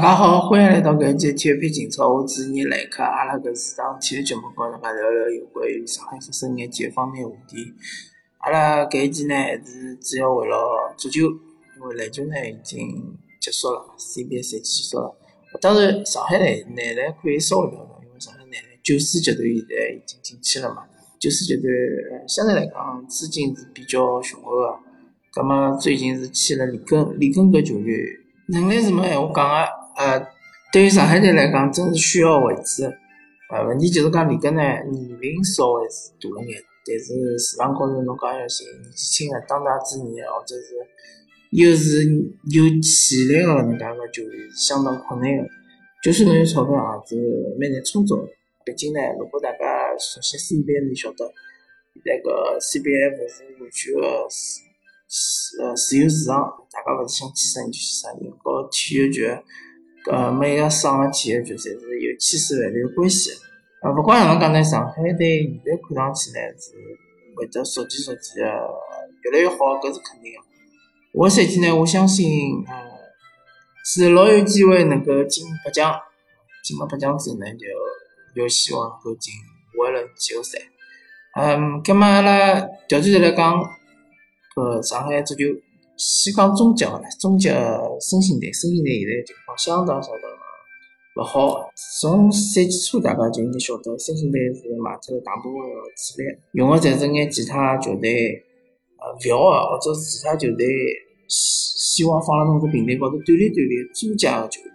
大家好，欢迎来到搿一期体育篇情操，我是你来客。阿拉搿是档体育节目，跟大家聊聊有关于上海发生眼体育方面话题。阿拉搿一期呢，还是主要围绕足球，因为篮球呢已经结束了，CBA 赛季结束了。当然，上海男男篮可以稍微聊聊，因为上海男篮九四阶段现在已经进去了嘛。九四阶段相对来讲资金是比较雄厚个，葛末最近是签了李根，李根搿球员能力是没闲话讲个。呃，对于上海队来讲，真是需要位置。呃，问题就是讲李根呢，年龄稍微是大了眼，但是市场高头侬讲要寻年纪轻的当打之年，或者是又是有潜力的能介个球员，相当困难个。就算侬有钞票，也是蛮难操作。毕竟呢，如果大家熟悉 CBA，你晓得现在个 CBA 勿是完全个自呃自由市场，大家勿是想签啥人就签啥人，搞体育局。呃，每个省个体育局侪是有千丝万缕关系。呃，不管哪能讲呢，上海队现在看上去呢是会得逐渐逐渐个越来越好，搿是肯定个。下赛季呢，我相信，呃，是老有机会能够进八强。进了八强之后呢，就有希望能够进五二轮季后赛。嗯，葛末阿拉调转来讲，搿上海足球。先讲中甲个唻，中甲申鑫队，申鑫队现在情况相当相当勿好。从赛季初大家就应该晓得，申鑫队是卖出了大部分个主力，用的侪是眼其他球队呃勿要个，或者是其他球队希望放辣侬个平台高头锻炼锻炼租借个球员。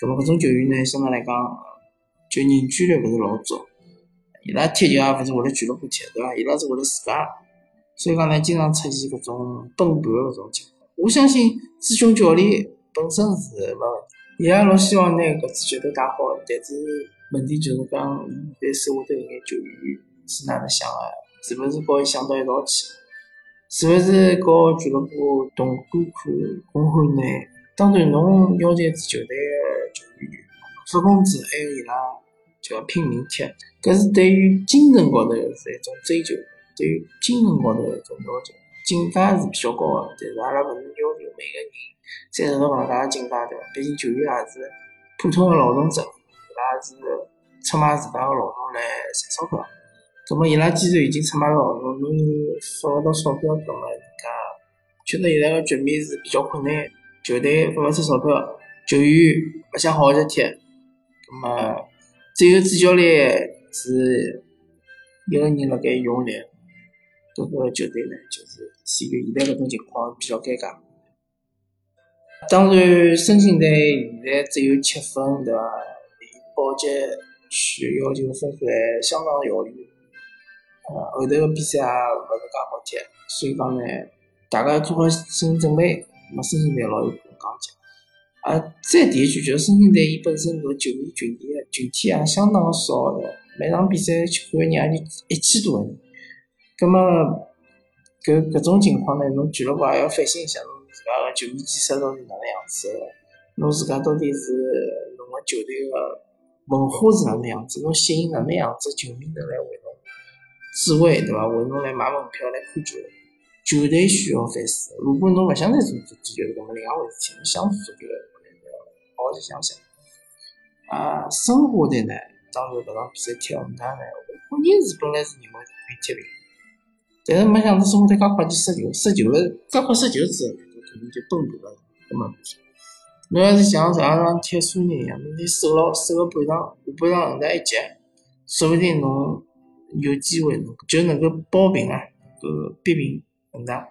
搿么搿种球员呢，相对来讲就凝聚力勿是老足，伊拉踢球也勿是为了俱乐部踢，对伐？伊拉是为了自家。所以讲呢，经常出现搿种崩盘搿种情况。我相信志雄教练本身是没问题，伊也老希望拿搿支球队打好。但是问题就是讲，伊手下头有眼球员是哪能想个？是勿是和伊想到一道去？是勿是和俱乐部同甘苦共患难？当然，侬要求一支球队个球员发工资，还有伊拉就要拼命踢，搿是对于精神高头是一种追求。对于精神高头一种要求，境界是比较高的，但是阿拉勿是要求每个人侪达到搿能介个境界，对伐？毕竟球员也是普通个劳动者，伊拉是出卖自家个劳动来赚钞票。葛末伊拉既然已经出卖了劳动，侬又发勿到钞票，葛末人家确实现在个局面是比较困难。球队发勿出钞票，球员勿想好好踢，葛末只有主教练是一个人辣盖用力。搿个球队呢，就是现于现在搿种情况比较尴尬。当然，申鑫队现在只有七分，对伐？离保级区要求分数还相当遥远。呃，后头个比赛也勿是介好踢，所以讲呢，大家做好心理准备。那申鑫队老有可能降级。啊，再提一句，就是申鑫队伊本身搿球迷群体群体也相当少的，每场比赛去看个人也就一千多个人。葛么，搿搿种情况呢，侬俱乐部也要反省一下，侬自家个球员建设到底哪能样子？侬自家到底是侬个球队个文化是哪能样子？侬吸引哪能样子球迷能来为侬助威，对伐？为侬来买门票来看球？球队需要反思。如果侬勿想再做足球，就是搿么另外回事体。侬想做足球，侬要好好去想想。啊，申花队呢，当然搿场比赛踢恒大呢，我个人是本来是认为是可以踢平。但是没想到申花队介快就失球，失球了，介快失球之后，就肯定就崩盘了，根本不行。侬要是像上场踢苏宁一样，侬就守牢守个半场，下半场人家一急，说不定侬有机会侬就能够保平啊，搿逼平恒大。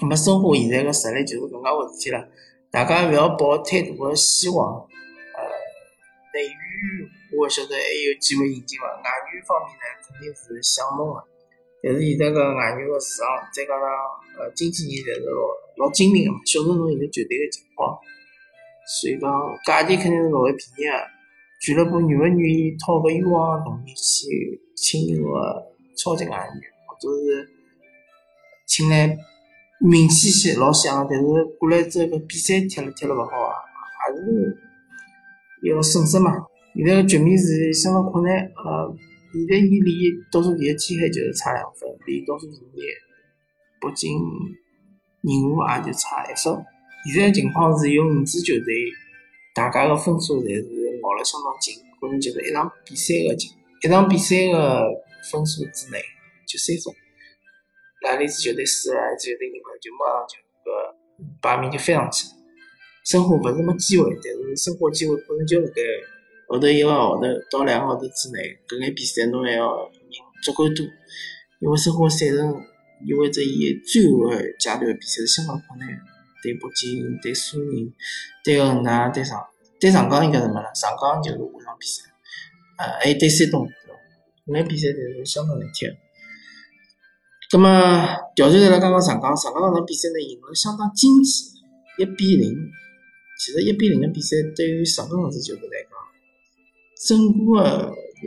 那么申花现在个实力就是搿能介回事体了，大家勿要抱太大个希望。呃，内娱我晓得还有机会引进伐？外援方面呢，肯定是想弄个。但是现在个外援个市场，再加上呃经纪人侪是老老精明个嘛，晓得侬现在球队个情况，所以讲价钿肯定是勿会便宜个。俱乐部愿勿愿意掏个冤枉个动力去请一个超级外援，或者是请来名气些老响，但是过来之后个比赛踢了踢了勿好啊，还是要损失嘛。现在个局面是相当困难，呃。现在伊离倒数第一天海就是差两分，离倒数第二北京人和也就差一分。现在情况是有五支球队大家个分数侪是咬了相当紧，可能就是一场比赛个，一场比赛个分数之内就三分，哪一支球队输了，支球队赢了，就马上就搿排名就翻上去了。申花勿是没机会，但是申花机会可能就辣盖后头一个号头到两个号头之内，搿眼比赛侬还要赢足够多，因为申花赛程意味着伊最后个阶段比赛是相当困难，对北京、对苏宁、对恒大、对上对上港应该是没了，上港就是下场比赛，呃，还有对山东，搿眼比赛侪是相当难踢。葛末调转头来讲讲上港，上港搿场比赛呢赢了相当惊奇，一比零。其实一比零个比赛对于上港搿支球来讲，整个个一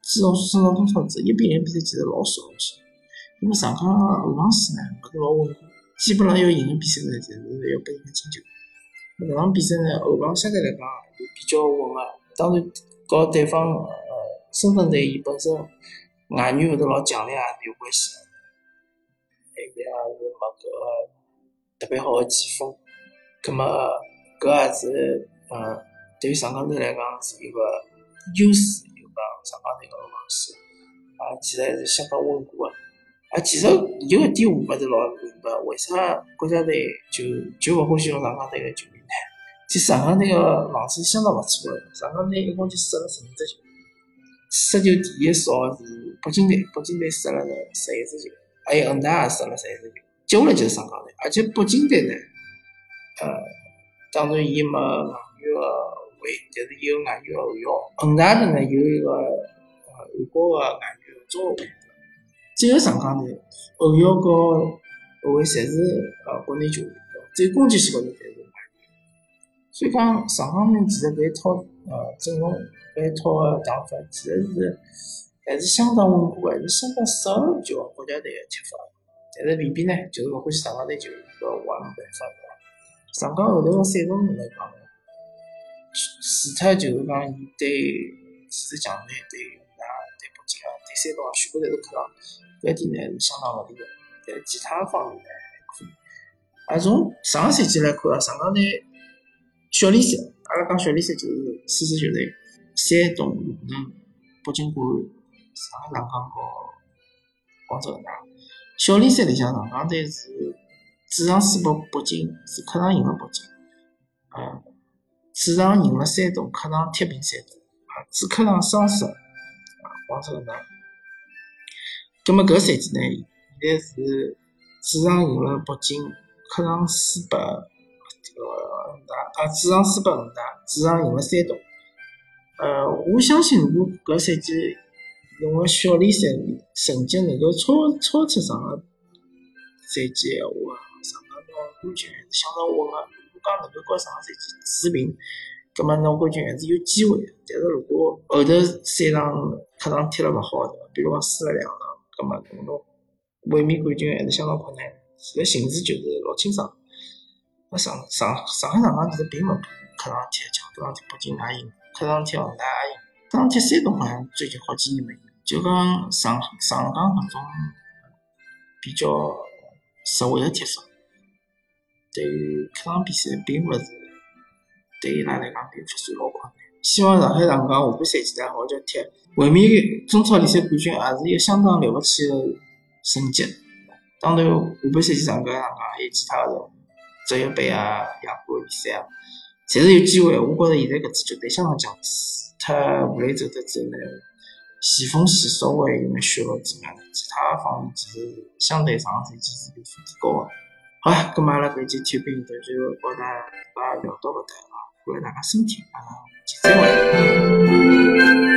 自从升上中超之后，一比零比赛其实老少老少。因为上港后防线呢勿是老稳固，基本上要赢个比赛呢，就是要被人家进球。搿场比赛呢，后防相对来讲就比较稳个，当然搞对方呃深圳队伊本身外援后头老强力也是有关系个，还有也是没个特别好的前锋。葛末搿也是，嗯，对于上港队来讲是一个优势，就讲上港队个防线，啊，其实还是相当稳固个。啊，其实有一点我勿是老明白，为啥国家队就就勿欢喜用上港队个球员呢？其实上港队个防守相当勿错个，上港队一共就失了十二只球，失球第一少是北京队，北京队失了十一只球，还有恒大也失了十一只球，接下来就是上港队，而且北京队呢。呃，当然，伊没外援个位，但是有外援个后腰。恒大队呢有一个呃韩国的外援中后卫，只有上港队后腰和后卫侪是呃国内球员，只有攻击线高头才是外援。所以讲上港队其实这一套呃阵容这一套个打法，其实是还是相当稳固个，是相当适合叫国家队个踢法。但是偏偏呢，就是勿欢喜上港队球员，搿我也没办法。上港后头个赛程来讲呢，除脱就是讲伊对其实强队、对啊、对北京啊、对山东啊，全部侪是客场，搿点呢是相当勿利个。但其他方面呢还可以。啊，从上个赛季来看啊，上港队小联赛，阿拉讲小联赛就是四支球队：山东鲁能、北京国安、上海上港和广州恒大。小联赛里向上港队是。主场输拨北京，是客场赢了北京。啊，主场赢了山东，客场踢平山东。啊，主客场双胜。啊，广州恒大。葛末搿赛季呢，现在是主场赢了北京，客场输拨这个恒大。啊，主场输拨恒大，主场赢了山东。呃，我相信如果搿赛季侬个小联赛成绩能够超超出上个赛季个话，冠军还是相当稳个。如果讲能够和上个赛季持平，葛末侬冠军还是有机会。但是如果后头三场客场踢了勿好，对伐？比如讲输了两场，葛末侬卫冕冠军还是相当困难。现在形势就是老清爽。那上上上海上港其实并没客场踢强，客场踢北京也赢，客场踢恒大也赢，客场踢山东好像最近好几年没赢。就讲上上港搿种比较实惠的踢法。对于客场比赛，并勿是对伊拉来讲并勿算老困难。希望上海上港下半赛季呢，好叫踢卫冕中超联赛冠军，也是一个相当了不起的成绩。当然，下半赛季上港上港还有其他的职业杯啊、亚冠比赛啊，侪是有机会。我觉着现在搿支球队相当强势，脱武磊走脱之后呢，前锋线稍微有眼削弱之外，其他方面其实相对上个赛季是比素质高个。好，咁么阿拉搿期体育频道就和大家聊到搿搭啊，祝大家身体啊，再会。